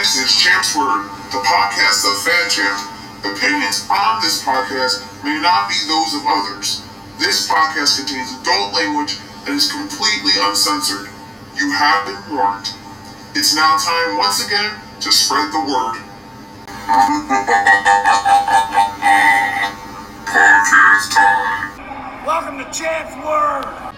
Next is Champ's Word, the podcast of Fan Champ. Opinions on this podcast may not be those of others. This podcast contains adult language and is completely uncensored. You have been warned. It's now time once again to spread the word. podcast time. Welcome to Champ's Word.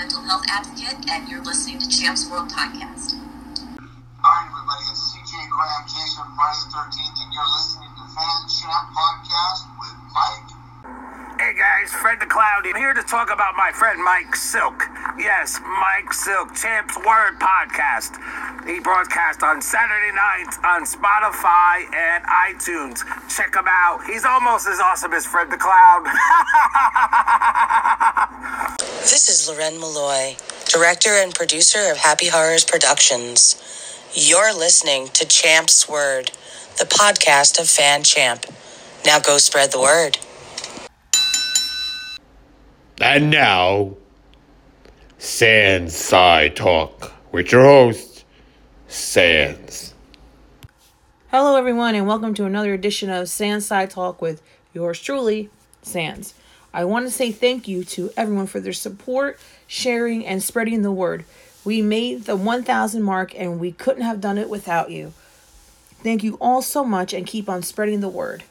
Mental health advocate, and you're listening to Champs World Podcast. Alright, everybody, it's CJ Graham, Jason the 13th, and you're listening to Fan Champ Podcast guys, Fred the Clown I'm here to talk about my friend Mike Silk. Yes, Mike Silk, Champ's Word podcast. He broadcasts on Saturday nights on Spotify and iTunes. Check him out. He's almost as awesome as Fred the Clown. This is Loren Malloy, director and producer of Happy Horrors Productions. You're listening to Champ's Word, the podcast of Fan Champ. Now go spread the word. And now, Sands Side Talk with your host, Sands. Hello, everyone, and welcome to another edition of Sands Side Talk with yours truly, Sands. I want to say thank you to everyone for their support, sharing, and spreading the word. We made the 1,000 mark, and we couldn't have done it without you. Thank you all so much, and keep on spreading the word.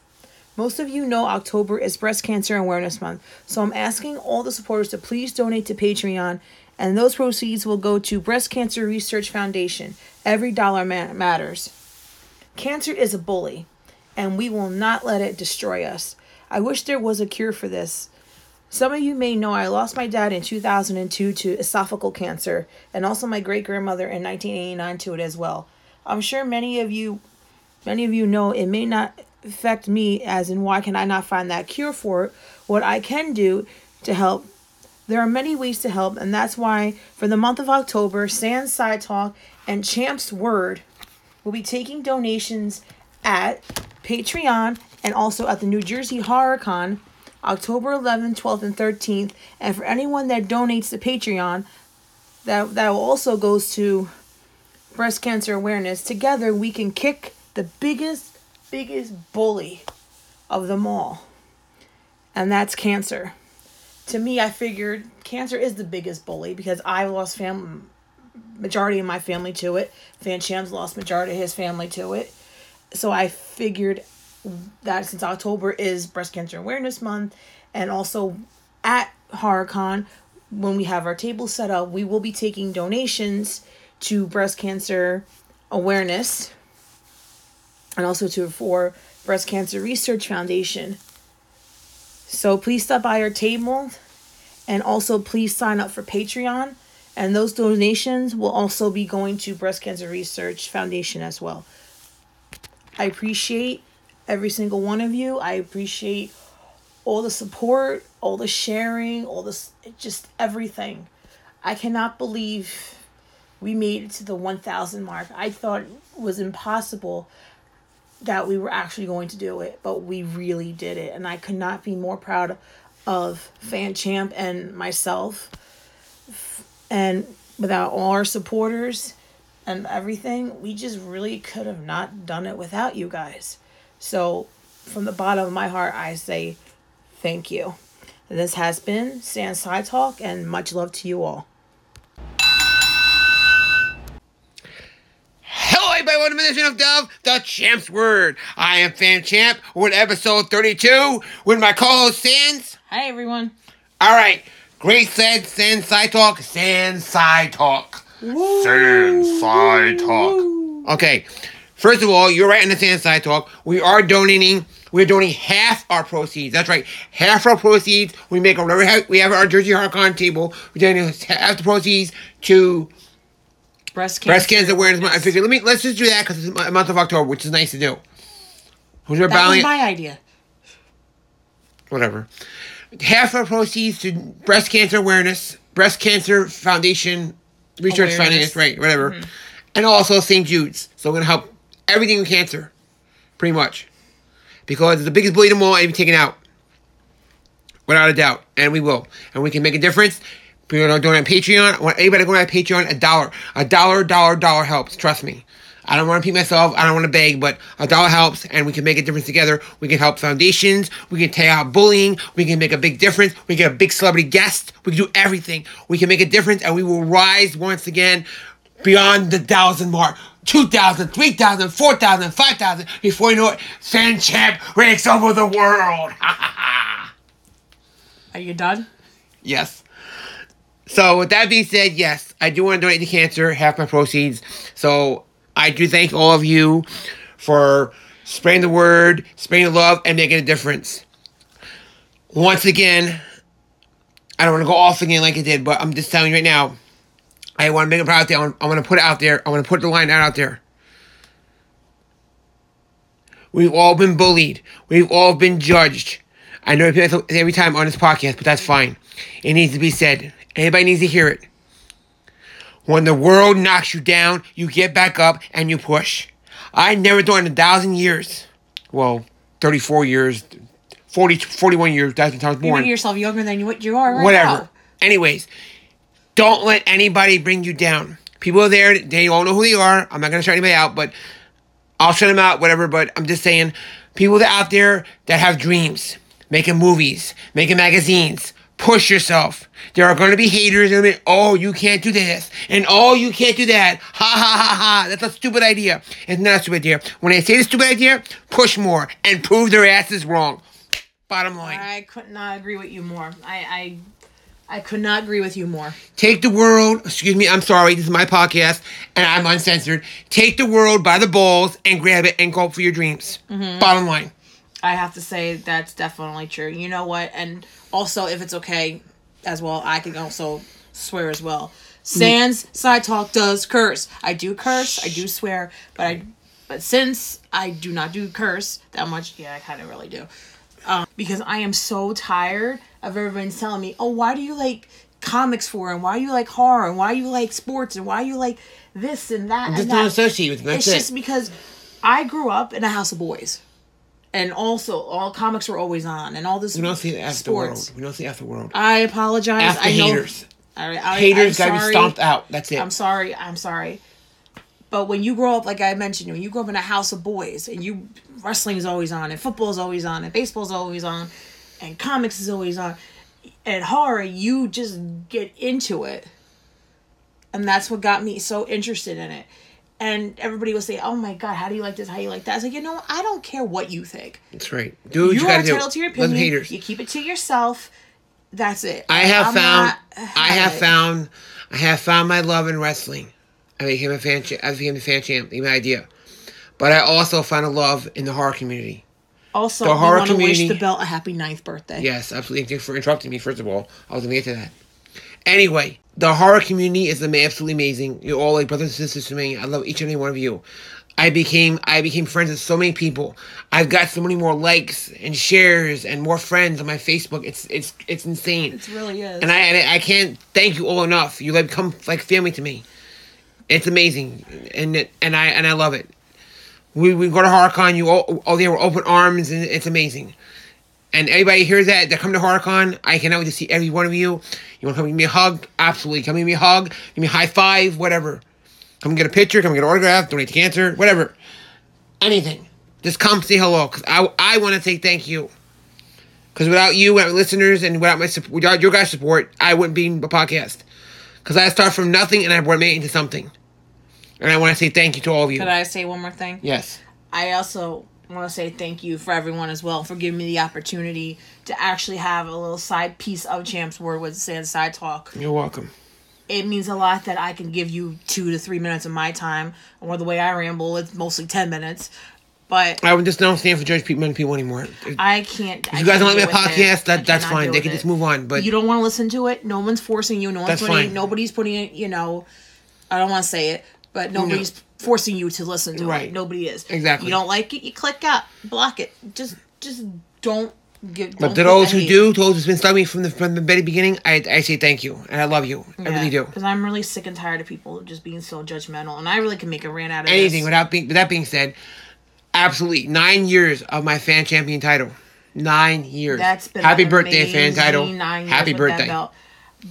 Most of you know October is Breast Cancer Awareness Month, so I'm asking all the supporters to please donate to Patreon, and those proceeds will go to Breast Cancer Research Foundation. Every dollar ma- matters. Cancer is a bully, and we will not let it destroy us. I wish there was a cure for this. Some of you may know I lost my dad in 2002 to esophageal cancer, and also my great grandmother in 1989 to it as well. I'm sure many of you, many of you know it may not affect me, as in why can I not find that cure for it? What I can do to help there are many ways to help, and that's why for the month of October, Sands Side Talk and Champ's Word will be taking donations at Patreon and also at the New Jersey HorrorCon, October 11th, 12th, and 13th. And for anyone that donates to Patreon, that that also goes to breast cancer awareness. Together, we can kick the biggest, biggest bully of them all, and that's cancer to me, I figured cancer is the biggest bully because I lost fam majority of my family to it. Fan Cham's lost majority of his family to it. So I figured that since October is Breast Cancer Awareness Month, and also at HorrorCon, when we have our table set up, we will be taking donations to breast cancer awareness and also to for Breast Cancer Research Foundation. So please stop by our table and also please sign up for Patreon. And those donations will also be going to Breast Cancer Research Foundation as well. I appreciate every single one of you. I appreciate all the support, all the sharing, all this just everything. I cannot believe we made it to the 1000 mark. I thought it was impossible that we were actually going to do it, but we really did it. And I could not be more proud of Fan Champ and myself. And without all our supporters and everything, we just really could have not done it without you guys. So, from the bottom of my heart, I say thank you. This has been Sands Side Talk, and much love to you all. Everybody, welcome to edition of Dove, the Champ's Word. I am Fan Champ with episode 32 with my co-host Sands. Hi, everyone. All right, great said Sands Side Talk, Sands Side Talk, Sands Side Talk. Okay, first of all, you're right in the Sands Side Talk. We are donating. We're donating half our proceeds. That's right, half our proceeds. We make whatever ha- we have our Jersey HorrorCon table. We're donating half the proceeds to Breast cancer. Breast Cancer Awareness Month. I figured let me let's just do that because it's a uh, month of October, which is nice to do. Who's our That was my idea. whatever. Half our proceeds to breast cancer awareness, breast cancer foundation, research Awareness. finance, right, whatever, mm-hmm. and also St. Jude's. So we're gonna help everything with cancer, pretty much, because it's the biggest bully of them all, and be taken out, without a doubt, and we will, and we can make a difference. We're gonna donate on Patreon. I want to go on Patreon. A dollar, a dollar, dollar, dollar helps. Trust me. I don't want to repeat myself. I don't want to beg, but a dollar helps, and we can make a difference together. We can help foundations. We can take out bullying. We can make a big difference. We can get a big celebrity guest. We can do everything. We can make a difference, and we will rise once again beyond the thousand mark. 2,000, 3,000, 4,000, 5,000. Before you know it, Fan Champ ranks over the world. Are you done? Yes. So with that being said, yes, I do want to donate to cancer, half my proceeds. So I do thank all of you for spreading the word, spreading the love, and making a difference. Once again, I don't want to go off again like I did, but I'm just telling you right now, I want to make it out there. I want, to put it out there. I want to put the line out, there. We've all been bullied. We've all been judged. I know I every time on this podcast, but that's fine. It needs to be said. Anybody needs to hear it. When the world knocks you down, you get back up and you push. I never thought in a thousand years, well, 34 years, 40, 41 years, that's when I was You born make yourself younger than you what you are right whatever. now. Anyways, don't let anybody bring you down. People are there, they all know who they are. I'm not gonna shut anybody out, but I'll shut them out, whatever. But I'm just saying, people that out there that have dreams, making movies, making magazines, push yourself. There are gonna be haters and be, oh, you can't do this, and oh, you can't do that. Ha ha ha ha. That's a stupid idea. It's not a stupid idea. When I say the stupid idea, push more and prove their asses wrong. Bottom line. I could not agree with you more. I, I, I could not agree with you more. Take the world, excuse me, I'm sorry, this is my podcast and I'm uncensored. Take the world by the balls and grab it and go for your dreams. Mm-hmm. Bottom line. I have to say that's definitely true. You know what? And also, if it's okay as well, I can also swear as well. Sands side talk does curse. I do curse. I do swear, but I, but since I do not do curse that much, yeah, I kind of really do. Um, because I am so tired of everyone telling me, "Oh, why do you like comics for? And why you like horror? And why you like sports? And why you like this and that?" Just and don't associate with. It's just because I grew up in a house of boys, and also all comics were always on, and all this We don't see the after sports. world. We don't see after world. I apologize. After I know. haters. All right, I, Haters I'm gotta be stomped out. That's it. I'm sorry. I'm sorry. But when you grow up, like I mentioned, when you grow up in a house of boys, and you wrestling is always on, and football is always on, and baseball is always on, and comics is always on, and horror, you just get into it, and that's what got me so interested in it. And everybody will say, "Oh my God, how do you like this? How do you like that?" I was like, you know. I don't care what you think. That's right. Do you, you are do. entitled to your opinion. haters. You keep it to yourself. That's it. I have I'm found I have it. found I have found my love in wrestling. I became a fan cha- I became a fan champ, even idea. But I also found a love in the horror community. Also, the horror to wish the belt a happy ninth birthday. Yes, absolutely. Thanks for interrupting me, first of all. I was gonna get to that. Anyway, the horror community is absolutely amazing. You're all like brothers and sisters to me. I love each and every one of you. I became I became friends with so many people. I've got so many more likes and shares and more friends on my Facebook. It's it's it's insane. It really is. And I and I can't thank you all enough. You like become like family to me. It's amazing, and it, and I and I love it. We we go to HorrorCon. You all, all there with open arms, and it's amazing. And everybody hears that that come to HorrorCon. I cannot wait to see every one of you. You want to come give me a hug? Absolutely, come give me a hug. Give me a high five, whatever. Come get a picture. Come get an autograph. Donate to cancer, whatever. Anything. Just come say hello, cause I I want to say thank you. Because without you, without listeners, and without my without your guys' support, I wouldn't be in the podcast. Because I start from nothing and I brought it into something. And I want to say thank you to all of you. Could I say one more thing? yes. I also want to say thank you for everyone as well for giving me the opportunity to actually have a little side piece of Champs Word with Sands Side Talk. You're welcome. It means a lot that I can give you two to three minutes of my time, or the way I ramble, it's mostly 10 minutes. But I would just don't stand for judge people, many people anymore. I can't. If you guys don't like my podcast, that, that's fine. They can just move on. But you don't want to listen to it. No one's forcing you. No one's That's putting. fine. Nobody's putting it. You know, I don't want to say it, but nobody's forcing you to listen to Right. it. Nobody is. Exactly. You don't like it, you click out, block it. Just, just don't give. but to those who do, to those who's been stuck me from the from the very beginning, I I say thank you and I love you. I really do. Because I'm really sick and tired of people just being so judgmental, and I really can make a rant out of Anything this. without being with that being said, absolutely nine years of my fan champion title. Nine years. That's been happy birthday, fan title. Happy birthday.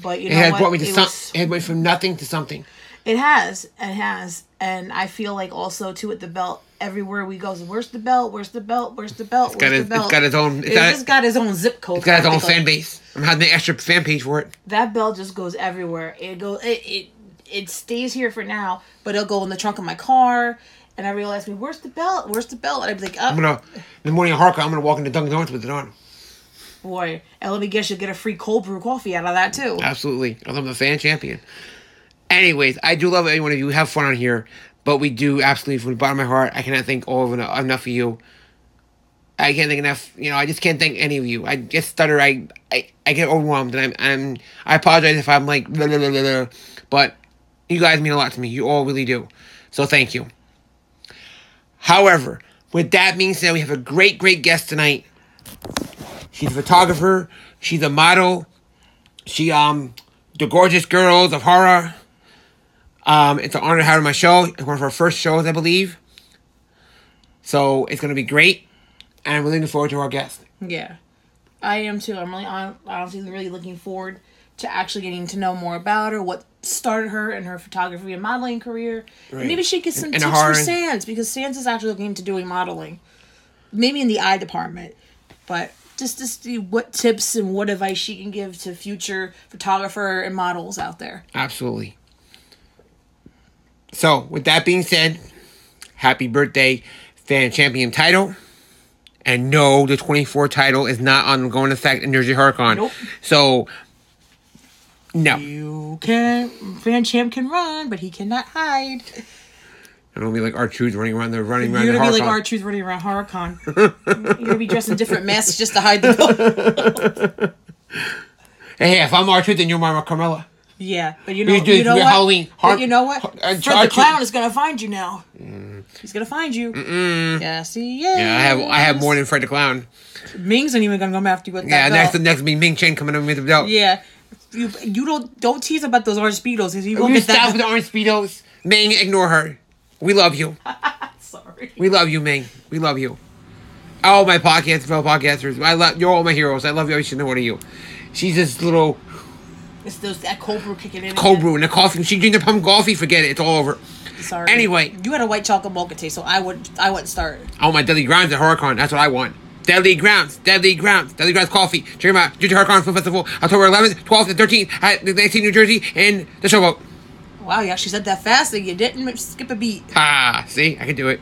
But you It know has what? brought me to It some. was- It went from nothing to something. It has, it has, and I feel like also too with the belt. Everywhere we go, where's the belt? Where's the belt? Where's the belt? Where's the it's belt? It's got its own- it's It's, got- just got its own zip code. It's got its own fan base. I'm having an extra fan page for it. That belt just goes everywhere. It goes. it, it it stays here for now, but it'll go in the trunk of my car. And everyone will ask me, "Where's the belt? Where's the belt?" And I'd be like, "Oh I'm gonna in the morning of Harker. I'm gonna walk into Dunkin' Donuts with it on. boy!" And let me guess, you'll get a free cold brew coffee out of that too. Absolutely. I'm the fan champion. Anyways, I do love every one of you. Have fun on here, but we do absolutely from the bottom of my heart. I cannot thank all of enough, enough of you. I can't thank enough. You know, I just can't thank any of you. I just stutter. I I, I get overwhelmed, and I'm, I'm I apologize if I'm like blah, blah, blah. but you guys mean a lot to me. You all really do. So thank you. However, with that being said, we have a great, great guest tonight. She's a photographer. She's a model. She um the gorgeous girls of horror. Um, it's an honor to have her on my show. It's one of our first shows, I believe. So it's gonna be great, and I'm really looking forward to our guest. Yeah, I am too. I'm really hon- honestly really looking forward to actually getting to know more about her, what started her in her photography and modeling career. And maybe she gets some And- and tips for Sands because Sands is actually looking into doing modeling, maybe in the eye department, but just to see what tips and what advice she can give to future photographer and models out there. Absolutely. So, with that being said, happy birthday, fan champion title. And no, the 24 title is not on going effect in Jersey HorrorCon. Nope. So, no. You can Fan Champ can run, but he cannot hide. I don't be like R-Truth running around the running around You're gonna be like our truth running around HorrorCon. You're gonna be dressed in different masks just to hide the. Hey, if I'm R-Truth, then you're my Carmella. Yeah, but you know, You you know what? You know what? Uh, Fred the clown is gonna find you now. He's gonna find you. Mm-mm. Yes, he is. Yeah, I have I have more than Fred the Clown. Ming's not even gonna come after you with Yeah, that. next belt. next be Ming Chen coming in with the belt. Yeah, you you don't don't tease about those orange speedos you won't you get stop that. with the orange speedos? Ming, ignore her. We love you. Sorry. We love you, Ming. We love you. All my podcast fellow podcasters. I love you're all my heroes. I love you. I should know one of you. She's this little It's those that cold brew kicking in. cold again. brew and the coffee. She drinks the pumpkin coffee. Forget it. It's all over. Sorry. Anyway. you had a white chocolate mocha taste, so I would I wouldn't start. I want my Deadly Grounds at HorrorCon. That's what I want. Deadly Grounds. Deadly Grounds. Deadly Grounds Coffee. Out. Jersey HorrorCon Film Festival, October 11th, 12th, and 13th at the Lansing, New Jersey, in the Showboat. Wow, you actually said that fast and you didn't skip a beat. Ah, see, I can do it.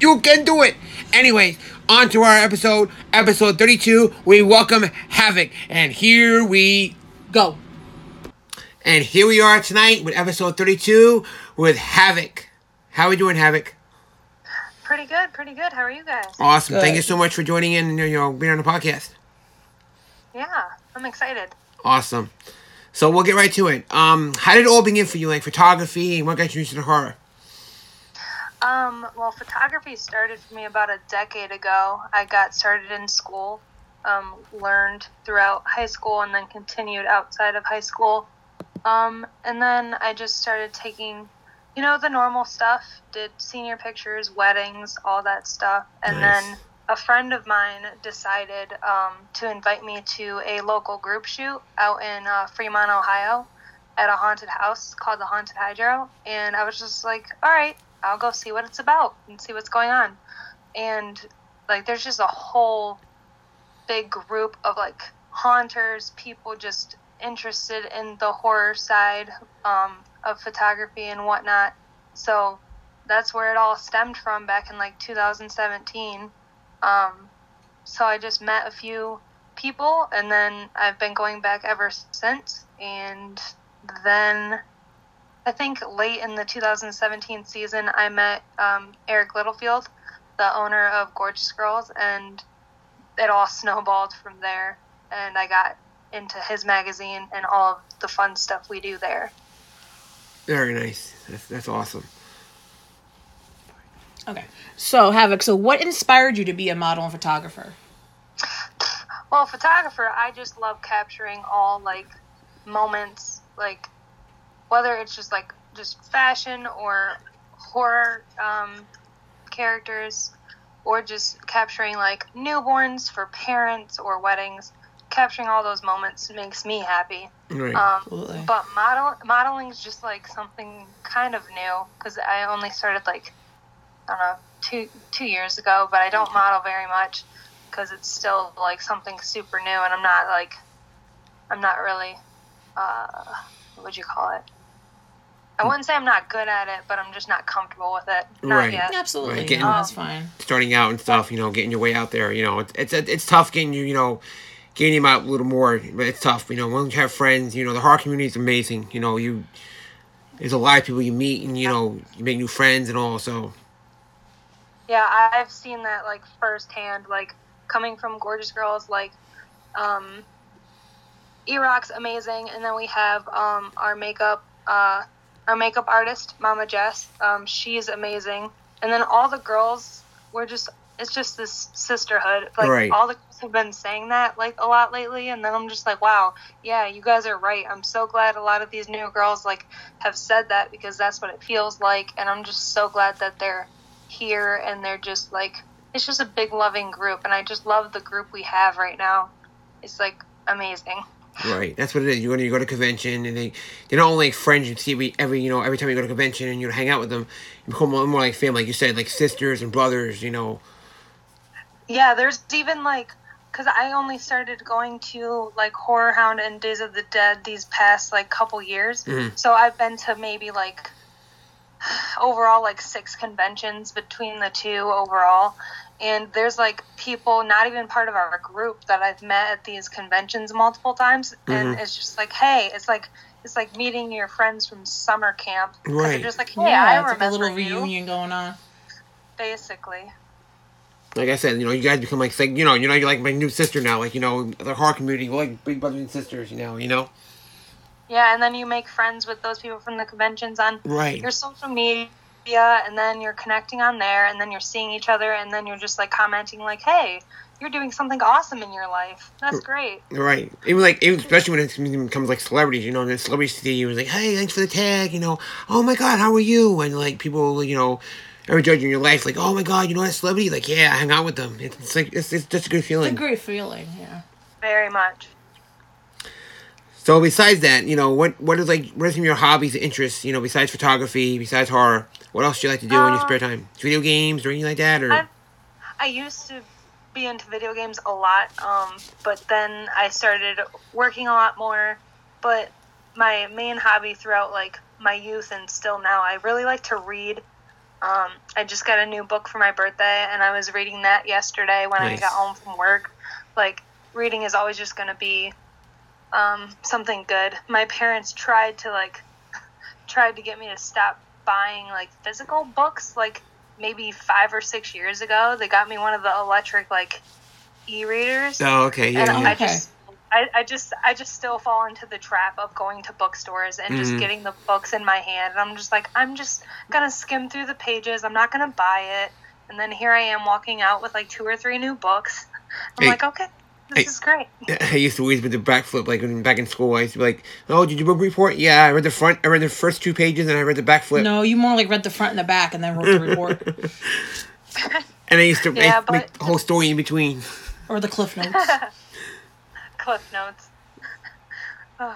You can do it. Anyways, on to our episode, episode 32. We welcome Havoc, and here we Go. And here we are tonight with episode 32 with Havoc. How are we doing, Havoc? Pretty good, pretty good. How are you guys? Awesome. Good. Thank you so much for joining in and you know being on the podcast. Yeah, I'm excited. Awesome. So we'll get right to it. Um, how did it all begin for you, like photography, and what got you into the horror? Um, well, photography started for me about a decade ago. I got started in school, um, learned throughout high school, and then continued outside of high school. Um, and then I just started taking, you know, the normal stuff. Did senior pictures, weddings, all that stuff, and Nice. then a friend of mine decided um, to invite me to a local group shoot out in uh, Fremont, Ohio, at a haunted house called the Haunted Hydro. And I was just like, all right, I'll go see what it's about and see what's going on. And like, there's just a whole big group of like haunters, people just interested in the horror side um, of photography and whatnot. So that's where it all stemmed from back in like 2017. Um, so I just met a few people, and then I've been going back ever since. And then I think late in the 2017 season, I met um, Eric Littlefield, the owner of Gorgeous Girls, and it all snowballed from there. And I got into his magazine and all of the fun stuff we do there. Very nice. That's, that's awesome. Okay. So, Havoc, so what inspired you to be a model and photographer? Well, photographer, I just love capturing all like moments, like whether it's just like just fashion or horror um, characters, or just capturing like newborns for parents or weddings. Capturing all those moments makes me happy. Right. Um, Absolutely. but model modeling is just like something kind of new because I only started like I don't know two two years ago, but I don't model very much because it's still like something super new, and I'm not like I'm not really uh, what would you call it? I wouldn't say I'm not good at it, but I'm just not comfortable with it. Not Right. yet. Absolutely. Right, getting- no, that's fine. starting out and stuff, you know, getting your way out there, you know, it's it's, it's tough getting you, you know, getting him out a little more, but it's tough, you know. Once you have friends, you know, the horror community is amazing, you know. You there's a lot of people you meet, and you know, you make new friends and all. So Yeah, I've seen that like firsthand, like coming from Gorgeous Girls, like um E-Rock's amazing, and then we have um our makeup uh our makeup artist, Mama Jess. Um she's amazing. And then all the girls we're just it's just this sisterhood. Like Right. all the girls have been saying that like a lot lately and then I'm just like, wow, yeah, you guys are right. I'm so glad a lot of these new girls like have said that because that's what it feels like and I'm just so glad that they're here and they're just like it's just a big loving group and I just love the group we have right now. It's like amazing. right, that's what it is. You go to you go to convention, and they they're not only like friends you see every, every you know every time you go to convention and you hang out with them, you become more, more like family, like you said, like sisters and brothers, you know. Yeah, there's even like because I only started going to like Horror Hound and Days of the Dead these past like couple years. Mhm. So I've been to maybe like overall like six conventions between the two overall. And there's like people not even part of our group that I've met at these conventions multiple times, and Mhm. it's just like, hey, it's like it's like meeting your friends from summer camp. Right. They're just like, hey, yeah, I it's like a little you. reunion going on. Basically, Like I said, you know, you guys become like, you know, you know, you're like my new sister now. Like you know, the horror community, we're like big brothers and sisters. You know, you know. yeah. And then you make friends with those people from the conventions on Right. your social media and then you're connecting on there and then you're seeing each other and then you're just like commenting like hey you're doing something awesome in your life that's great Right. Even like, even especially when it becomes like celebrities, you know, and the celebrities see you, it's like, hey, thanks for the tag, you know, oh my god, how are you? And like people, you know, every judge in your life, like, oh my god, you know that celebrity? Like, yeah, I hang out with them. It's, it's like, it's, it's just a good feeling. It's a feeling. great feeling, yeah. very much So besides that, you know, what what is like, what are some of your hobbies and interests? You know, besides photography, besides horror, what else do you like to do in your spare time? Video games or anything like that, or I, I used to be into video games a lot um, but then i started working a lot more but my main hobby throughout like my youth and still now i really like to read um, i just got a new book for my birthday and i was reading that yesterday when Nice. i got home from work. Like reading is always just going to be um, something good. My parents tried to like tried to get me to stop buying like physical books like maybe five or six years ago. They got me one of the electric like e-readers. Oh, okay, yeah, and yeah. I just I, I just I just still fall into the trap of going to bookstores and just mm-hmm. getting the books in my hand and I'm just like I'm just gonna skim through the pages I'm not gonna buy it and then here I am walking out with like two or three new books I'm Hey. like okay this Hey. is great I used to always do the backflip, like when back in school. I used to be like, "Oh, did you book report? Yeah, I read the front. I read the first two pages, and I read the backflip." No, you more like read the front and the back and then wrote the report. And I used to Yeah, make, make the whole story in between. or the cliff notes. Cliff notes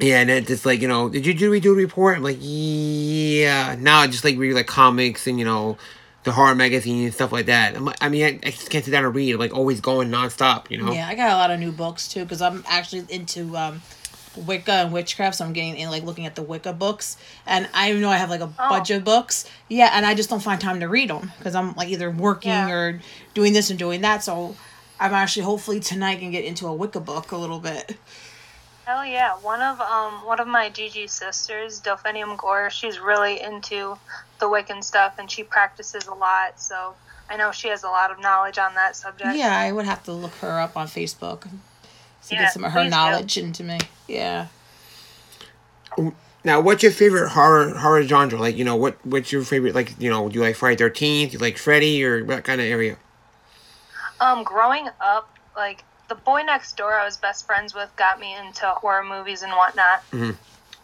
Yeah, and it's just like you know, did you do we do a report? I'm like, yeah. Now I just like read like comics and you know, the horror magazine and stuff like that. I'm, like- I mean, I, I just can't sit down and read. I'm like always going nonstop. You know. Yeah, I got a lot of new books too because I'm actually into um, Wicca and witchcraft, so I'm getting in like looking at the Wicca books, and I know I have like a bunch of books. Yeah, and I just don't find time to read them because I'm like either working Yeah. or doing this and doing that. So I'm actually hopefully tonight can get into a Wicca book a little bit. Hell yeah! One of um one of my GG sisters, Delphinium Gore, she's really into the Wiccan stuff, and she practices a lot. So I know she has a lot of knowledge on that subject. Yeah, I would have to look her up on Facebook to Yeah, get some of her please do. knowledge into me. Yeah. Now, what's your favorite horror horror genre? Like, you know, what what's your favorite? Like, you know, do you like Friday Thirteenth? You like Freddy or what kind of area? Um, growing up, like the boy next door I was best friends with got me into horror movies and whatnot.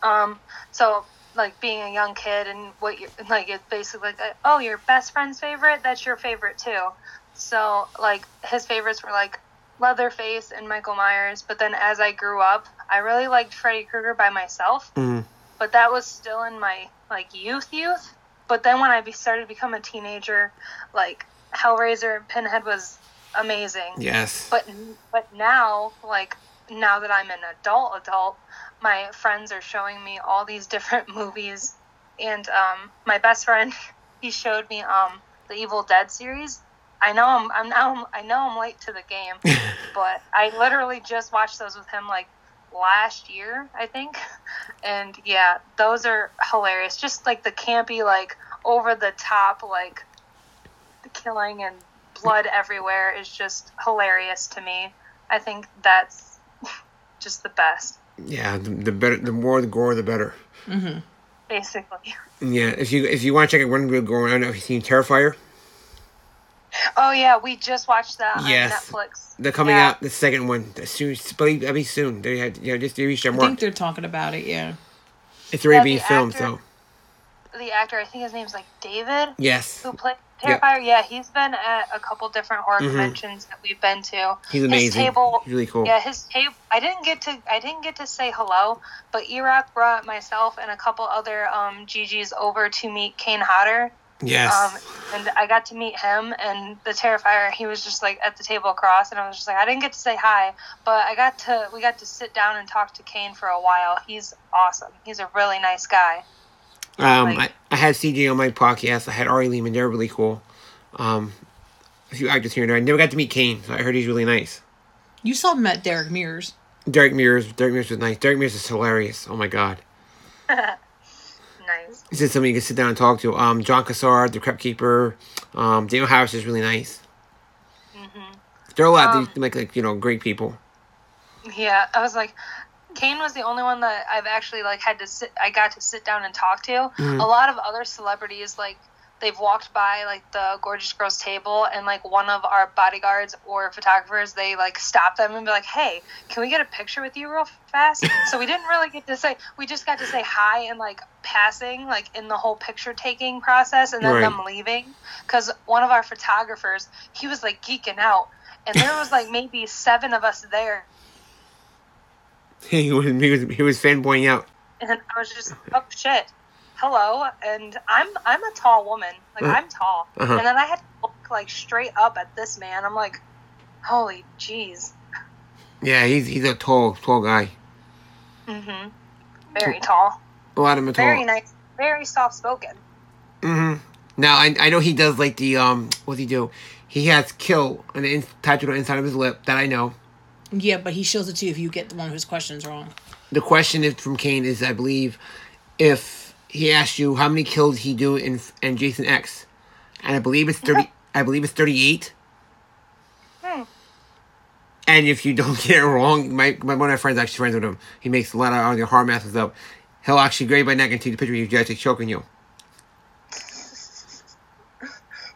Um, so like being a young kid and what you like it's basically like oh your best friend's favorite that's your favorite too. So like his favorites were like Leatherface and Michael Myers, but then as I grew up, I really liked Freddy Krueger by myself. Mhm. But that was still in my like youth youth. But then when I be, started to become a teenager, like Hellraiser and Pinhead was amazing. Yes. But but now, like now that I'm an adult adult, my friends are showing me all these different movies, and um, my best friend he showed me um the Evil Dead series. I know I'm I'm now I know I'm late to the game, but I literally just watched those with him like last year, I think. And yeah, those are hilarious. Just like the campy, like over the top, like the killing and blood everywhere is just hilarious to me. I think that's just the best, Yeah, the, the better, the more the gore, the better. Mm-hmm. basically. Yeah, if you if you want to check out one real gore, I don't know if you've seen Terrifier. Oh yeah, we just watched that Yes. on Netflix. They're coming Yeah. out the second one soon. Believe that'll be soon. They had yeah, just they reached their I mark. think they're talking about it, yeah. It's already Yeah, being the filmed, actor- so The actor, I think his name's like David. yes, who played Yeah. Terrifier. Yeah, he's been at a couple different horror Mhm. conventions that we've been to. he's His amazing. table, He's really cool. yeah, his table. I didn't get to. I didn't get to say hello, but E-Rock brought myself and a couple other um, GGs over to meet Kane Hodder. Yes. Um, and I got to meet him and the Terrifier. He was just like at the table across, and I was just like, I didn't get to say hi, but I got to. We got to sit down and talk to Kane for a while. He's awesome. He's a really nice guy. Um, Like- I, I had CJ on my podcast. I had Ari Lehman. They're really cool. Um, a few actors here and there. I never got to meet Kane, so I heard he's really nice. You saw him at Derek Mears. Derek Mears. Derek Mears was nice. Derek Mears is hilarious. Oh my god. Nice. He's just somebody you can sit down and talk to. Um, John Kassir, the Crypt Keeper. Um, Danielle Harris is really nice. Mhm. There are a lot. Um, they make like you know great people. Yeah, I was like, Kane was the only one that I've actually like had to sit. I got to sit down and talk to. Mm-hmm. A lot of other celebrities like they've walked by like the gorgeous girls table and like one of our bodyguards or photographers they like stop them and be like hey can we get a picture with you real fast so we didn't really get to say we just got to say hi and like passing like in the whole picture taking process and then Right. them leaving because one of our photographers he was like geeking out and there was like maybe seven of us there he was he was he was fanboying out. and I was just oh shit, hello, and I'm I'm a tall woman, like I'm tall, Uh-huh. and then I had to look like straight up at this man. I'm like, holy jeez, Yeah, he's he's a tall tall guy. mm-hmm. very tall, A lot of tall. very nice, very soft spoken. Mm-hmm. Now I, I know he does like the um what's he do? He has kill on the in, tattooed on the inside of his lip. That I know. Yeah, but he shows it to you if you get the one of his questions wrong. The question is from Kane is I believe if he asked you how many kills he do in in Jason X, and I believe it's thirty. I believe it's thirty eight. Hmm. And if you don't get it wrong, my, my one of my friends actually friends with him. He makes a lot of all the horror masks up. He'll actually grab my neck and take the picture of you guys like choking you.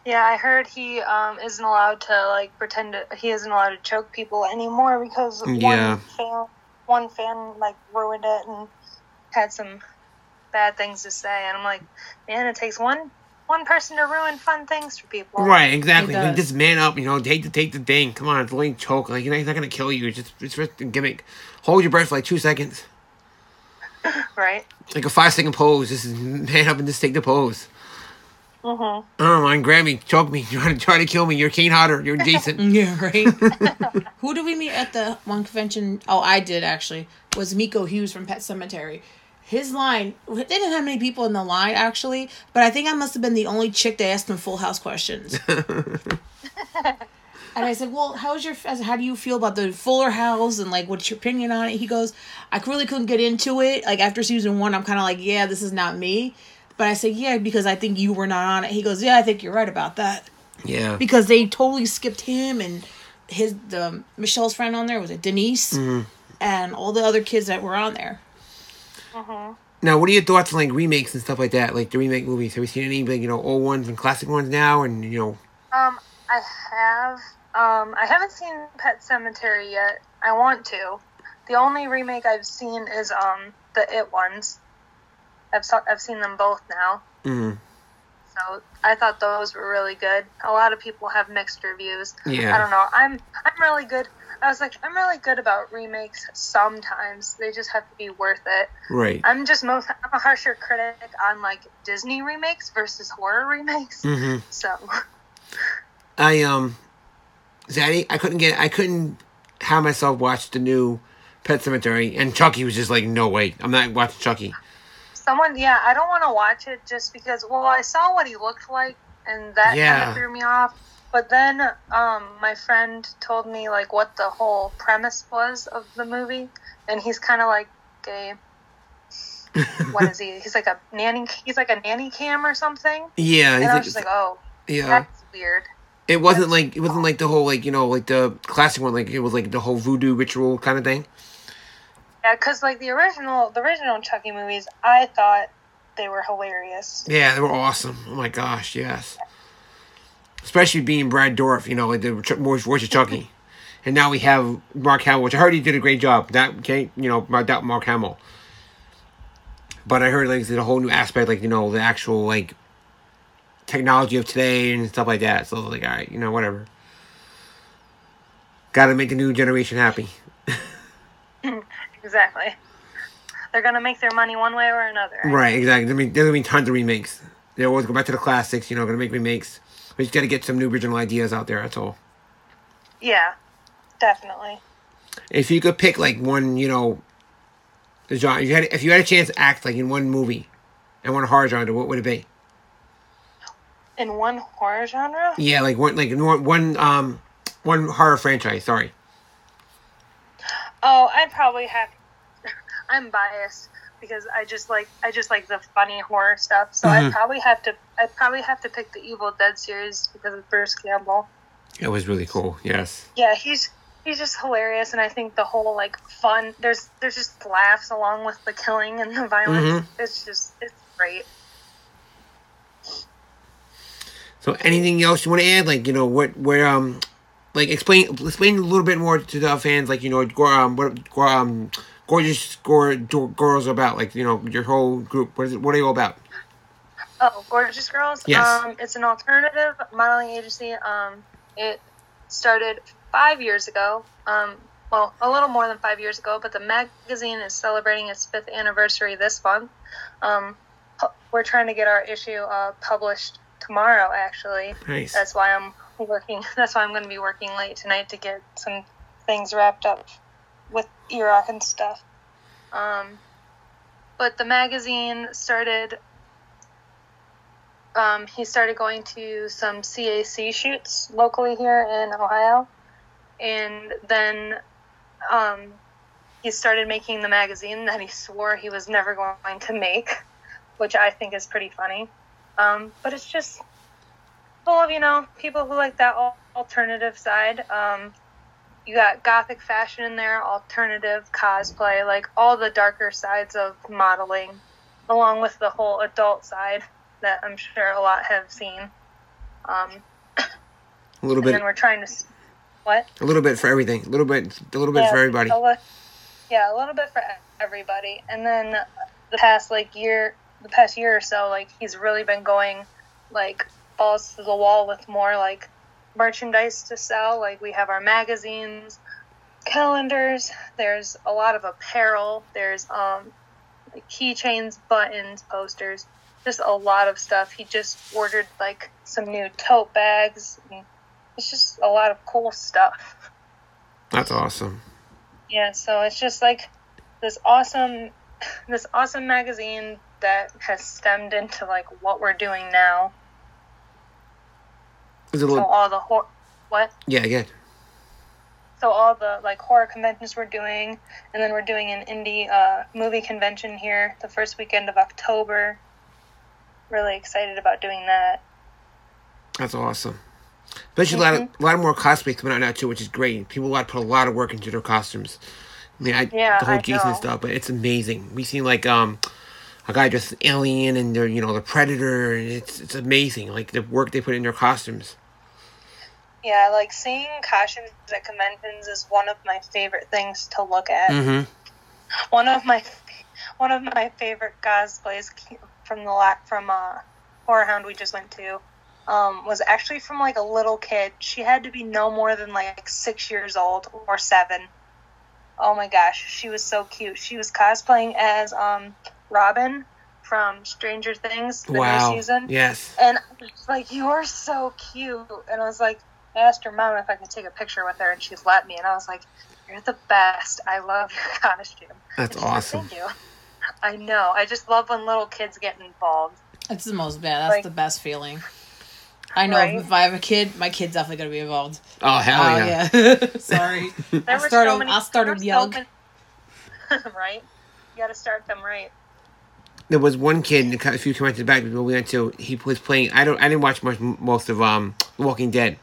Yeah, I heard he um, isn't allowed to like pretend to, he isn't allowed to choke people anymore because Yeah. one fan one fan like ruined it and had some bad things to say, and I'm like, man, it takes one one person to ruin fun things for people. Right, exactly. He Like, does. just man up, you know, take the take the thing. Come on, it's only choke. Like you know, he's not gonna kill you. It's just it's just a gimmick. Hold your breath for like two seconds. Right. Like a five second pose. Just man up and just take the pose. Mhm. I don't mind. Grab me, choke me, try to try to kill me. You're Kane Hodder. You're Jason. Yeah, right. Who did we meet at the one convention? Oh, I did actually. Was Miko Hughes from Pet Sematary. His line, they didn't have many people in the line actually, but I think I must have been the only chick that asked him full house questions. and I said, "Well, how's your how do you feel about the Fuller House and like what's your opinion on it?" He goes, "I really couldn't get into it. Like after season 1, I'm kind of like, yeah, this is not me." But I said, "Yeah, because I think you were not on it." He goes, "Yeah, I think you're right about that." yeah. because they totally skipped him and his the Michelle's friend on there was it Denise and all the other kids that were on there. Uh-huh. Now, what are your thoughts on like remakes and stuff like that? Like the remake movies. Have you seen any like you know old ones and classic ones now? And you know, Um, I have. Um, I haven't seen Pet Sematary yet. I want to. The only remake I've seen is um the It ones. I've saw, I've seen them both now. mm, So I thought those were really good. A lot of people have mixed reviews. Yeah. I don't know. I'm I'm really good. I was like I'm really good about remakes. Sometimes they just have to be worth it. right. I'm just most I'm a harsher critic on like Disney remakes versus horror remakes. hmm So I um, Zaddy, I couldn't get, I couldn't have myself watch the new Pet Sematary, and Chucky was just like, no way, I'm not watching Chucky. Someone, yeah, I don't want to watch it just because. Well, I saw what he looked like, and that kind of threw me off. But then, um, my friend told me like what the whole premise was of the movie, and he's kind of like a what is he? He's like a nanny. He's like a nanny cam or something. Yeah, And I like, was just like, oh, yeah. that's weird. It wasn't like it wasn't like the whole like you know like the classic one like it was like the whole voodoo ritual kind of thing. Yeah, because like the original, the original Chucky movies, I thought they were hilarious. Yeah, they were awesome. Oh my gosh, yes. Especially being Brad Dourif, you know, like the voice voice of Chucky, and now we have Mark Hamill, which I heard he did a great job. That okay, you know, I doubt Mark Hamill. But I heard like a whole new aspect, like you know, the actual like technology of today and stuff like that. So I was like, all right, you know, whatever. Got to make the new generation happy. Exactly. They're gonna make their money one way or another. Right, exactly. I mean, there's gonna be tons of remakes. They always go back to the classics. You know, gonna make remakes. We just got to get some new original ideas out there. That's all. Yeah, definitely. If you could pick like one, you know, the genre. You had if you had a chance to act like in one movie, and one horror genre, what would it be? In one horror genre, Yeah, like one, like one, one um, one horror franchise. Sorry. Oh, I'd probably have. I'm biased because I just like I just like the funny horror stuff. So Mhm. I'd probably have to I'd probably have to pick the Evil Dead series because of Bruce Campbell. It was really cool. Yes. Yeah, he's he's just hilarious, and I think the whole like fun there's there's just laughs along with the killing and the violence. Mhm. It's just it's great. So anything else you want to add? Like you know what where um, like explain explain a little bit more to the fans. Like you know um what um gorgeous girls are about. Like you know your whole group. What is it? What are you all about? Oh, Gorgeous Girls. Yes. Um, it's an alternative modeling agency. Um, it started five years ago. Um, well, a little more than five years ago, but the magazine is celebrating its fifth anniversary this month. Um, we're trying to get our issue uh, published tomorrow, actually. Nice. That's why I'm working. That's why I'm going to be working late tonight to get some things wrapped up with E-Rock and stuff. Um, but the magazine started um, he started going to some CAC shoots locally here in Ohio, and then um, he started making the magazine that he swore he was never going to make, which I think is pretty funny. Um, but it's just of you know people who like that alternative side. Um, you got gothic fashion in there, alternative cosplay, like all the darker sides of modeling, along with the whole adult side that I'm sure a lot have seen. Um, A little and bit. then we're trying to what? A little bit for everything. A little bit. A little bit for everybody. A li- yeah, a little bit for everybody. And then the past like year, the past year or so, like he's really been going like balls to the wall with more like merchandise to sell. Like we have our magazines, calendars. There's a lot of apparel. There's um like keychains, buttons, posters. just a lot of stuff. He just ordered like some new tote bags. And it's just a lot of cool stuff. That's awesome. Yeah, so it's just like this awesome, this awesome magazine that has stemmed into like what we're doing now. Is it So little, all the horror. what? yeah, yeah. So all the like horror conventions we're doing, and then we're doing an indie uh, movie convention here the first weekend of October. Really excited about doing that. That's awesome. Especially a lot of a lot of more cosplays coming out now too, which is great. People a lot put a lot of work into their costumes. I mean, I, Yeah, the whole I Jason know. stuff, but it's amazing. We seen like um a guy dressed as alien and they're you know the predator, and it's it's amazing. Like the work they put in their costumes. Yeah, like seeing costumes at conventions is one of my favorite things to look at. Mm-hmm. One of my one of my favorite cosplays from the la- from uh, HorrorHound we just went to um, was actually from like a little kid. She had to be no more than like six years old or seven. Oh my gosh, she was so cute. She was cosplaying as um, Robin from Stranger Things, the Wow. new season. Yes. And like, you're so cute. And I was like, I asked her mom if I could take a picture with her, and she let me. And I was like, you're the best. I love your costume. That's And she's like, awesome. Thank you. I know. I just love when little kids get involved. It's the most bad. That's Like- the best feeling. I know Right? if I have a kid, my kid's definitely gonna be involved. Oh hell Oh yeah. yeah. Sorry. There I'll start. so them- many- I'll start there them were so young. many- right? You got to start them right. There was one kid in a few conventions back we went to. He was playing. I don't. I didn't watch much most of um Walking Dead,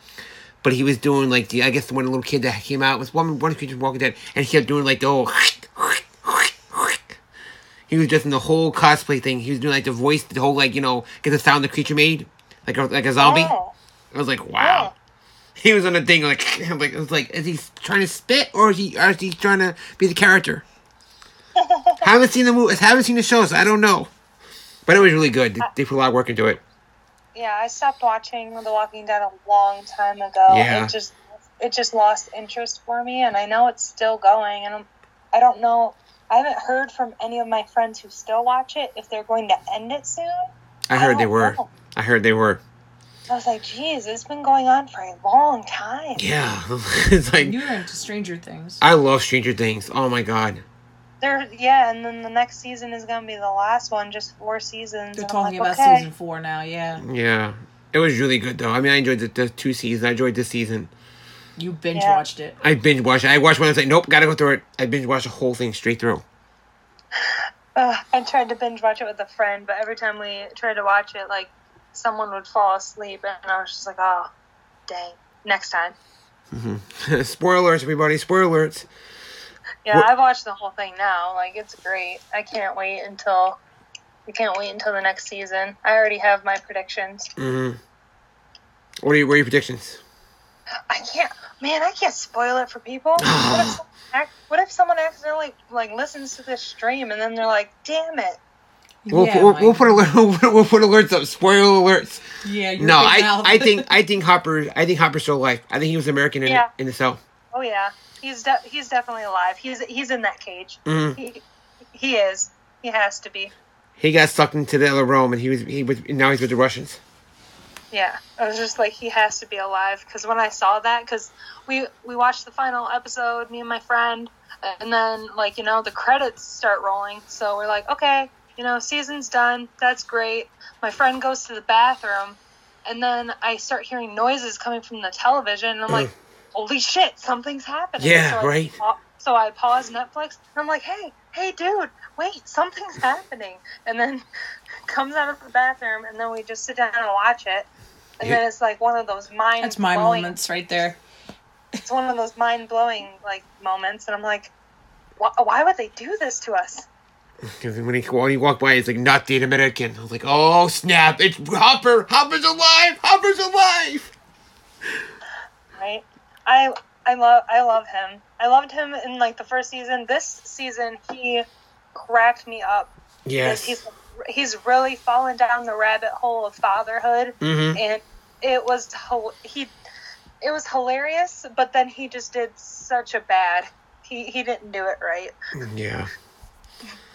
but he was doing like the. I guess the one little kid that came out was one one creature from Walking Dead, and he kept doing like the whole. He was just in the whole cosplay thing. He was doing like the voice, the whole like you know get the sound the creature made, like a, like a zombie. Oh, I was like, wow. He was on the thing like, like it was like, is he trying to spit or is he, or is he trying to be the character? Haven't seen the movie, haven't seen the shows. so I don't know. But it was really good. They, they put a lot of work into it. yeah. I stopped watching The Walking Dead a long time ago. Yeah. It just it just lost interest for me, and I know it's still going. And I'm, I don't know. I haven't heard from any of my friends who still watch it if they're going to end it soon. I heard they were. know. I heard they were. I was like, geez, it's been going on for a long time. Yeah, it's like You're into Stranger Things. I love Stranger Things. Oh my god. There, yeah, and then the next season is gonna be the last one, just four seasons. They're talking like, about okay. season four now. Yeah. Yeah, it was really good though. I mean, I enjoyed the, the two seasons. I enjoyed this season. You binge Yeah. watched it. I binge watched. it. I watched one. I was like, nope, gotta go through it. I binge watched the whole thing straight through. Ugh, I tried to binge watch it with a friend, but every time we tried to watch it, like someone would fall asleep, and I was just like, oh, dang, next time. Mm-hmm. Spoilers, everybody. Spoilers. Yeah, What- I've watched the whole thing now. Like, it's great. I can't wait until. I can't wait until the next season. I already have my predictions. hmm What are your, what are your predictions? I can't, man. I can't spoil it for people. what, if someone, what if someone accidentally like listens to this stream and then they're like, "Damn it!" We'll, yeah, put, we'll, we'll put alert, we'll, put- alerts up. Spoiler alerts. Yeah. You're No, I. I think I think Hopper I think Hopper's still alive. I think he was American in Yeah. in the cell. Oh yeah, he's de- he's definitely alive. He's he's in that cage. Mhm. He he is. He has to be. He got sucked into the other realm, and he was he was now he's with the Russians. Yeah, I was just like, he has to be alive because when I saw that, because we we watched the final episode, me and my friend, and then like you know the credits start rolling, so we're like, okay, you know, season's done. That's great. My friend goes to the bathroom, and then I start hearing noises coming from the television, and I'm like, holy shit, something's happening. Yeah, so I right. pa- so I pause Netflix, and I'm like, hey, hey, dude, wait, something's happening, and then comes out of the bathroom, and then we just sit down and watch it. And Yeah. then it's like one of those mind That's my moments right there. It's one of those mind blowing like moments, and I'm like, why, why would they do this to us? Because when he when he walked by, he's like not the American. I was like, oh snap! It's Hopper. Hopper's alive. Hopper's alive. Right? I I love I love him. I loved him in like the first season. This season, he cracked me up. Yes. He's he's really fallen down the rabbit hole of fatherhood, Mhm. and it was he it was hilarious. But then he just did such a bad. He he didn't do it right. Yeah.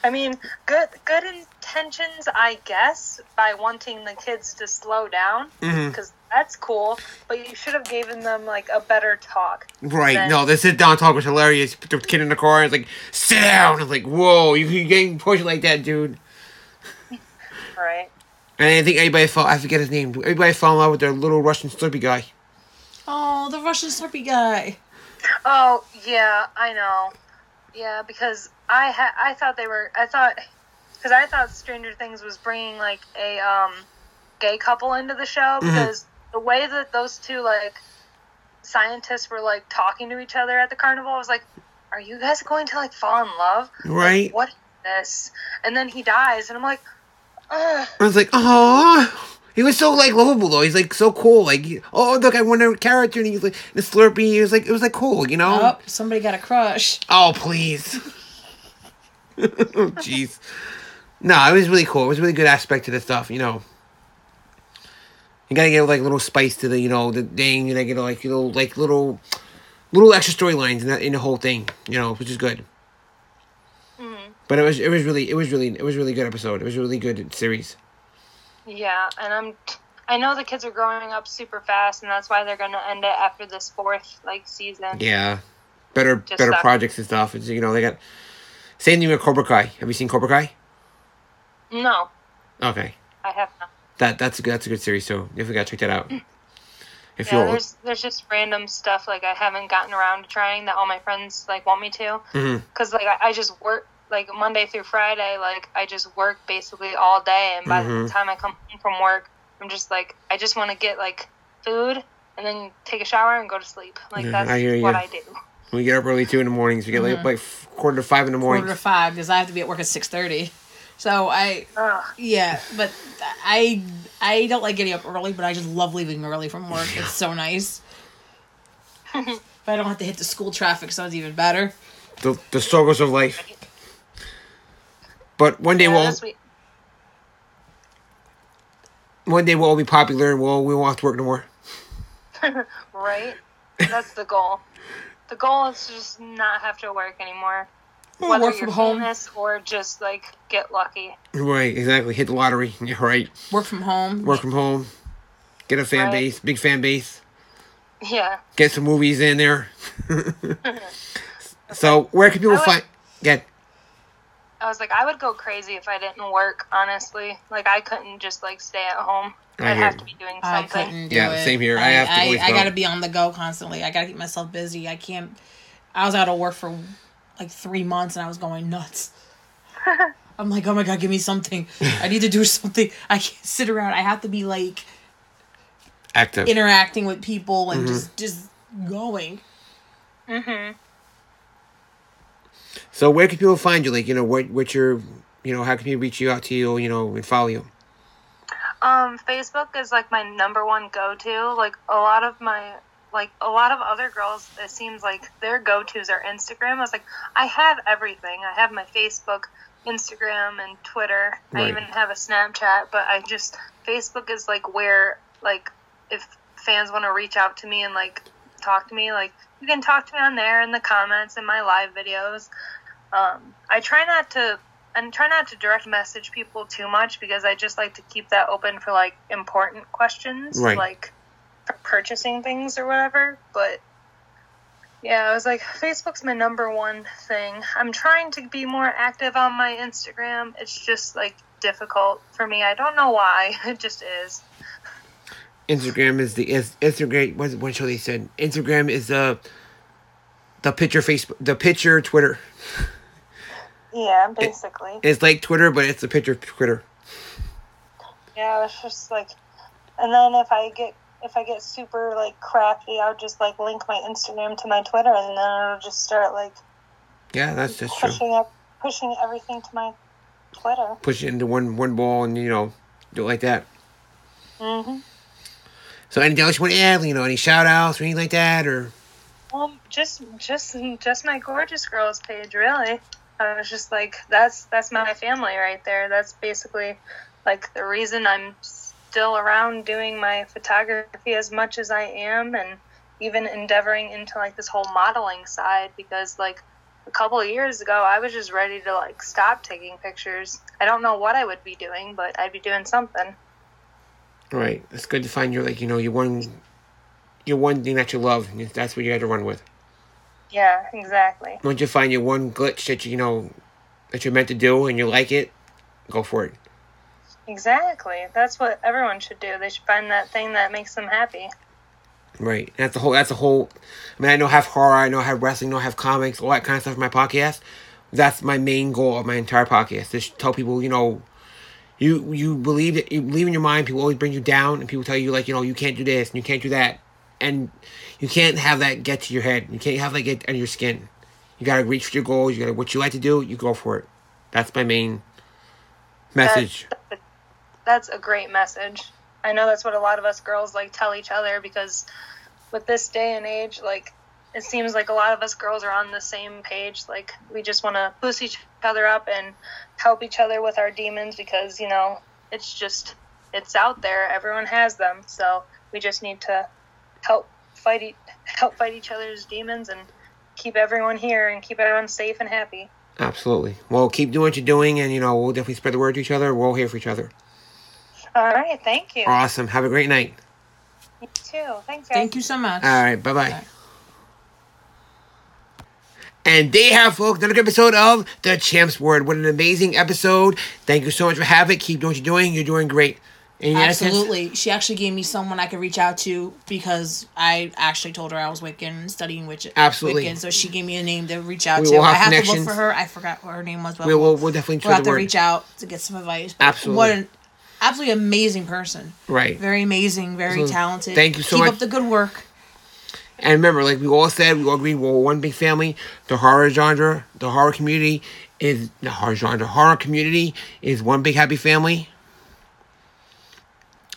I mean, good good intentions, I guess, by wanting the kids to slow down, because that's cool. But you should have given them like a better talk. Right. Then- No, the sit down talk was hilarious. Put the kid in the car and it's like, sit down. It's like, whoa, you, you getting pushed like that, dude. Right. And I think everybody fell, I forget his name. Everybody fell in love with their little Russian Slurpee guy. Oh, the Russian Slurpee guy. Oh yeah, I know. Yeah, because I ha- I thought they were. I thought because I thought Stranger Things was bringing like a um gay couple into the show because the way that those two like scientists were like talking to each other at the carnival, I was like, "Are you guys going to like fall in love? Like, Right. what is this?" And then he dies, and I'm like, Ugh. I was like, oh, he was so like lovable though. He's like so cool. Like, oh look, I won a character, and he's like the Slurpee. He was like, it was like cool, you know. Oh, somebody got a crush. Oh please. oh jeez. No, it was really cool. It was a really good aspect to the stuff, you know. You gotta get like a little spice to the, you know, the thing. You gotta get like little, like little, little extra storylines in that in the whole thing, you know, which is good. Mm-hmm. But it was, it was really, it was really, it was really good episode. It was a really good series. Yeah, and I'm. I know the kids are growing up super fast, and that's why they're gonna end it after this fourth like season. Yeah, better, Just better that. projects and stuff. It's, you know, they got same thing with Cobra Kai. Have you seen Cobra Kai? No, Okay, I have not. That that's a good, that's a good series. So definitely gotta check that out. Mm. If Yeah, you're, there's there's just random stuff like I haven't gotten around to trying that all my friends like want me to, mm-hmm. because like I, I just work like Monday through Friday, like I just work basically all day, and by Mhm. the mm-hmm. time I come home from work, I'm just like I just want to get like food and then take a shower and go to sleep. Like Yeah, that's I hear what ya. I do. we get up early too in the mornings. We get like, like quarter to five in the morning. Quarter to five because I have to be at work at six thirty. So I Ugh. yeah, but I I don't like getting up early, but I just love leaving early from work. It's so nice. if I don't have to hit the school traffic, so it's even better. The the struggles of life. But one day Yeah, we'll that's sweet. one day we'll all be popular and we'll we won't have to work no more. Right? That's the goal. The goal is to just not have to work anymore. Or Whether work you're from home. famous or just like get lucky. Right, exactly. Hit the lottery. Yeah, right. Work from home. Work from home. Get a fan Right. base, big fan base. Yeah. Get some movies in there. so where can people would- find? Get I was like, I would go crazy if I didn't work, honestly. Like I couldn't just like stay at home. I I'd have to be doing I something. couldn't do Yeah, it. same here. I have to I, I, gotta be on the go constantly. I gotta keep myself busy. I can't. I was out of work for like three months and I was going nuts. I'm like, oh my god, give me something. I need to do something. I can't sit around. I have to be like active. interacting with people Mm-hmm. and just just going. so where can people find you? Like you know what what's your you know how can people reach you out to you? You know and follow you. Um, Facebook is like my number one go to. Like a lot of my like a lot of other girls, it seems like their go tos are Instagram. I was like, I have everything. I have my Facebook, Instagram, and Twitter. Right. I even have a Snapchat, but I just Facebook is like where like if fans want to reach out to me and like talk to me, like you can talk to me on there in the comments in my live videos. Um, I try not to and try not to direct message people too much because I just like to keep that open for like important questions, Right. like purchasing things or whatever. But yeah, I was like, Facebook's my number one thing. I'm trying to be more active on my Instagram. It's just like difficult for me. I don't know why. It just is. Instagram is the is Instagram. What's what show they said? Instagram is the the picture Facebook, the picture Twitter. Yeah, basically. It's like Twitter, but it's the picture Twitter. Yeah, it's just like, and then if I get if I get super like crafty, I'll just like link my Instagram to my Twitter, and then it'll just start like Yeah, that's that's true. pushing up pushing everything to my Twitter. Push it into one one ball and you know do it like that. hmm So anything else you want to add? You know, any shout outs or anything like that, or Um, just just just my gorgeous girls page, really. I was just like, that's that's my family right there. That's basically like the reason I'm still around doing my photography as much as I am, and even endeavoring into like this whole modeling side because like a couple of years ago, I was just ready to like stop taking pictures. I don't know what I would be doing, but I'd be doing something. Right. It's good to find your like you know your one, your one thing that you love. and That's what you had to run with. Yeah, exactly. Once you find your one glitch that you, you know that you're meant to do and you like it, go for it. Exactly. That's what everyone should do. They should find that thing that makes them happy. Right. That's the whole. That's the whole. I mean, I know I have horror. I know I have wrestling. I know I have comics. All that kind of stuff in my podcast. That's my main goal of my entire podcast. To tell people, you know, you you believe it. You believe in your mind. People always bring you down, and people tell you like, you know, you can't do this and you can't do that, and you can't have that get to your head. You can't have that get under your skin. You gotta reach for your goals. You gotta what you like to do. You go for it. That's my main message. That's, that's a great message. I know that's what a lot of us girls like tell each other because with this day and age, like it seems like a lot of us girls are on the same page. Like we just want to boost each other up and help each other with our demons because you know it's just it's out there. Everyone has them, so we just need to help fight e- help fight each other's demons and keep everyone here and keep everyone safe and happy. Absolutely. Well, keep doing what you're doing, and you know we'll definitely spread the word to each other. We're all here for each other. All right, thank you. Awesome. Have a great night. You too. Thanks, guys. Thank you so much. All right. Bye bye. And they have, folks, another episode of The Champs Word. What an amazing episode. Thank you so much for having it. Keep doing what you're doing. You're doing great. Any other tips? Absolutely. She actually gave me someone I could reach out to because I actually told her I was Wiccan, studying witch. Absolutely. Wiccan, so she gave me a name to reach out We to. will have I have to look for her. I forgot what her name was, but We'll, we'll, we'll, we'll definitely we'll have the to word. reach out to get some advice. But Absolutely. What an absolutely amazing person. Right. Very amazing, very So, talented. thank you so Keep much. up the good work. And remember, like we all said, we all agree we're one big family. The horror genre, the horror community is the horror genre. The horror community is one big happy family.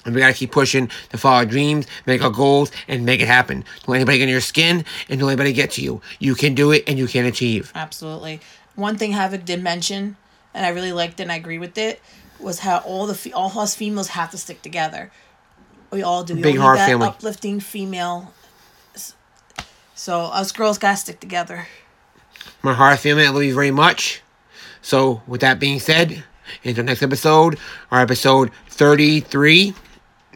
And we gotta keep pushing to follow our dreams, make our goals, and make it happen. Don't let anybody get in your skin, and don't let anybody get to you. You can do it, and you can achieve. Absolutely. One thing Havoc did mention, and I really liked it and I agree with it, was how all the fe- all us females have to stick together. We all do. We Big all heart that family. uplifting female. So us girls gotta stick together. My horror family, I love you very much. So, with that being said, until next episode, our episode 33,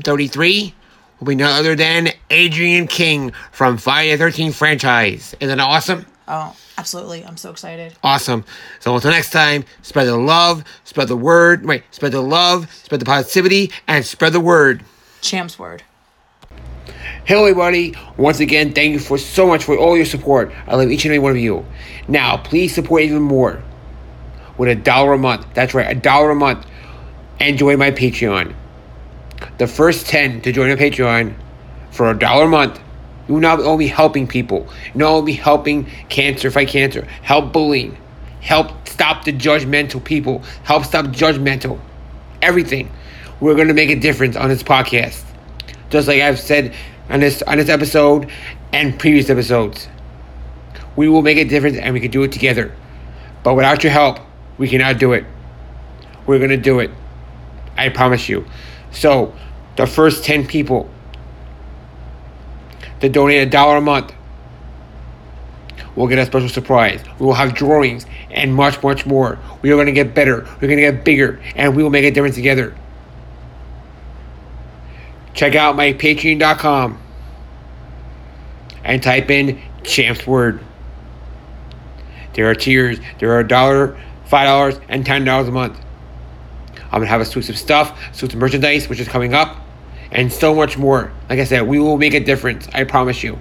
33 will be none other than Adrienne King from Friday the 13th franchise. Isn't that awesome? Oh, absolutely! I'm so excited. Awesome. So until next time, spread the love, spread the word, wait, spread the love, spread the positivity, and spread the word. Champs word. Hello, everybody. Once again, thank you for so much for all your support. I love each and every one of you. Now, please support even more with a dollar a month. That's right, a dollar a month. And join my Patreon. The first 10 to join a Patreon for a dollar a month, you will not only be helping people, you will only be helping cancer, fight cancer, help bullying, help stop the judgmental people, help stop judgmental, everything. We're going to make a difference on this podcast just like I've said on this on this episode and previous episodes. We will make a difference and we can do it together. But without your help, we cannot do it. We're gonna do it. I promise you. So the first ten people to donate a dollar a month will get a special surprise. We will have drawings and much, much more. We are gonna get better. We're gonna get bigger, and we will make a difference together check out my patreon.com and type in champs word there are tiers there are a dollar five dollars and ten dollars a month i'm gonna have exclusive stuff exclusive merchandise which is coming up and so much more like i said we will make a difference i promise you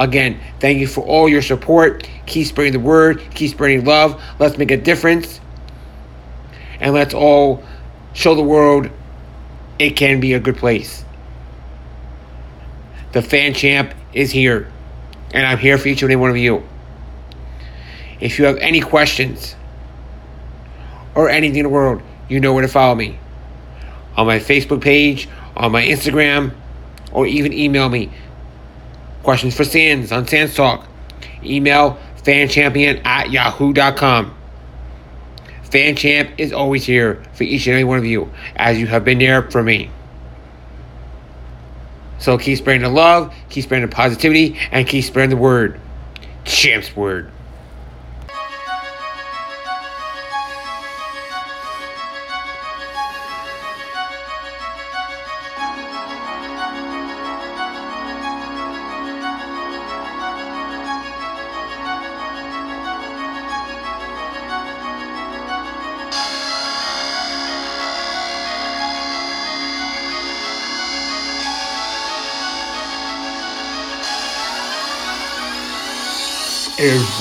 again thank you for all your support keep spreading the word keep spreading love let's make a difference and let's all show the world it can be a good place. The fan champ is here, and I'm here for each and every one of you. If you have any questions or anything in the world, you know where to follow me. On my Facebook page, on my Instagram, or even email me. Questions for Sands on Sands Talk. Email fanchampion at yahoo.com. Fan Champ is always here for each and every one of you, as you have been there for me. So keep spreading the love, keep spreading the positivity, and keep spreading the word. Champ's word.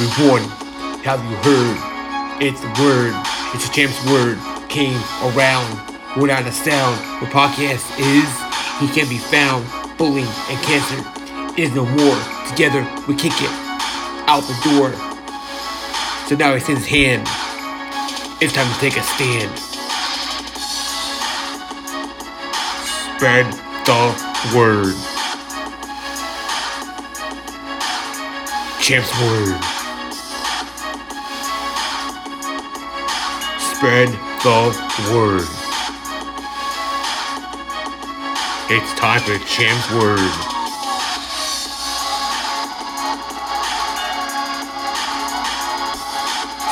Everyone, have you heard? It's the word. It's the champ's word. Came around without a sound. The podcast is. He can be found. Bullying and cancer is no more. Together we kick it out the door. So now he extends his hand. It's time to take a stand. Spread the word. Champ's word. Spread the word. It's time for Champ's word.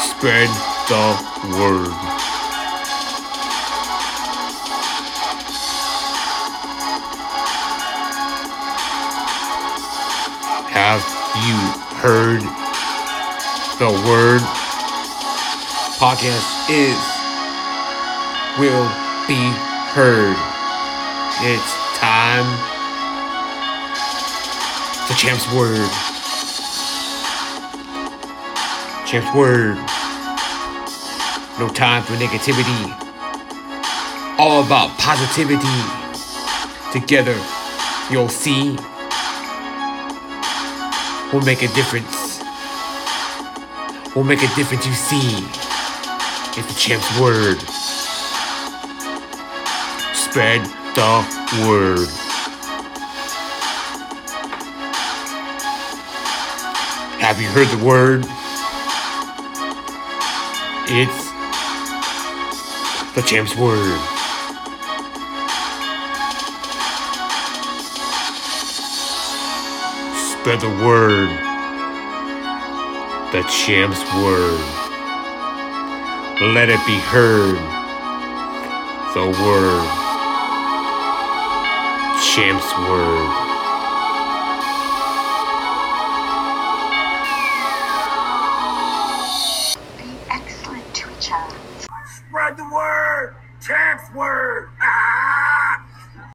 Spread the word. Have you heard the word? Podcast is will be heard. It's time for Champ's word. Champ's word. No time for negativity. All about positivity. Together, you'll see. We'll make a difference. We'll make a difference, you see. It's the champ's word. Spread the word. Have you heard the word? It's the champ's word. Spread the word. The champ's word. Let it be heard. The word. Champ's word.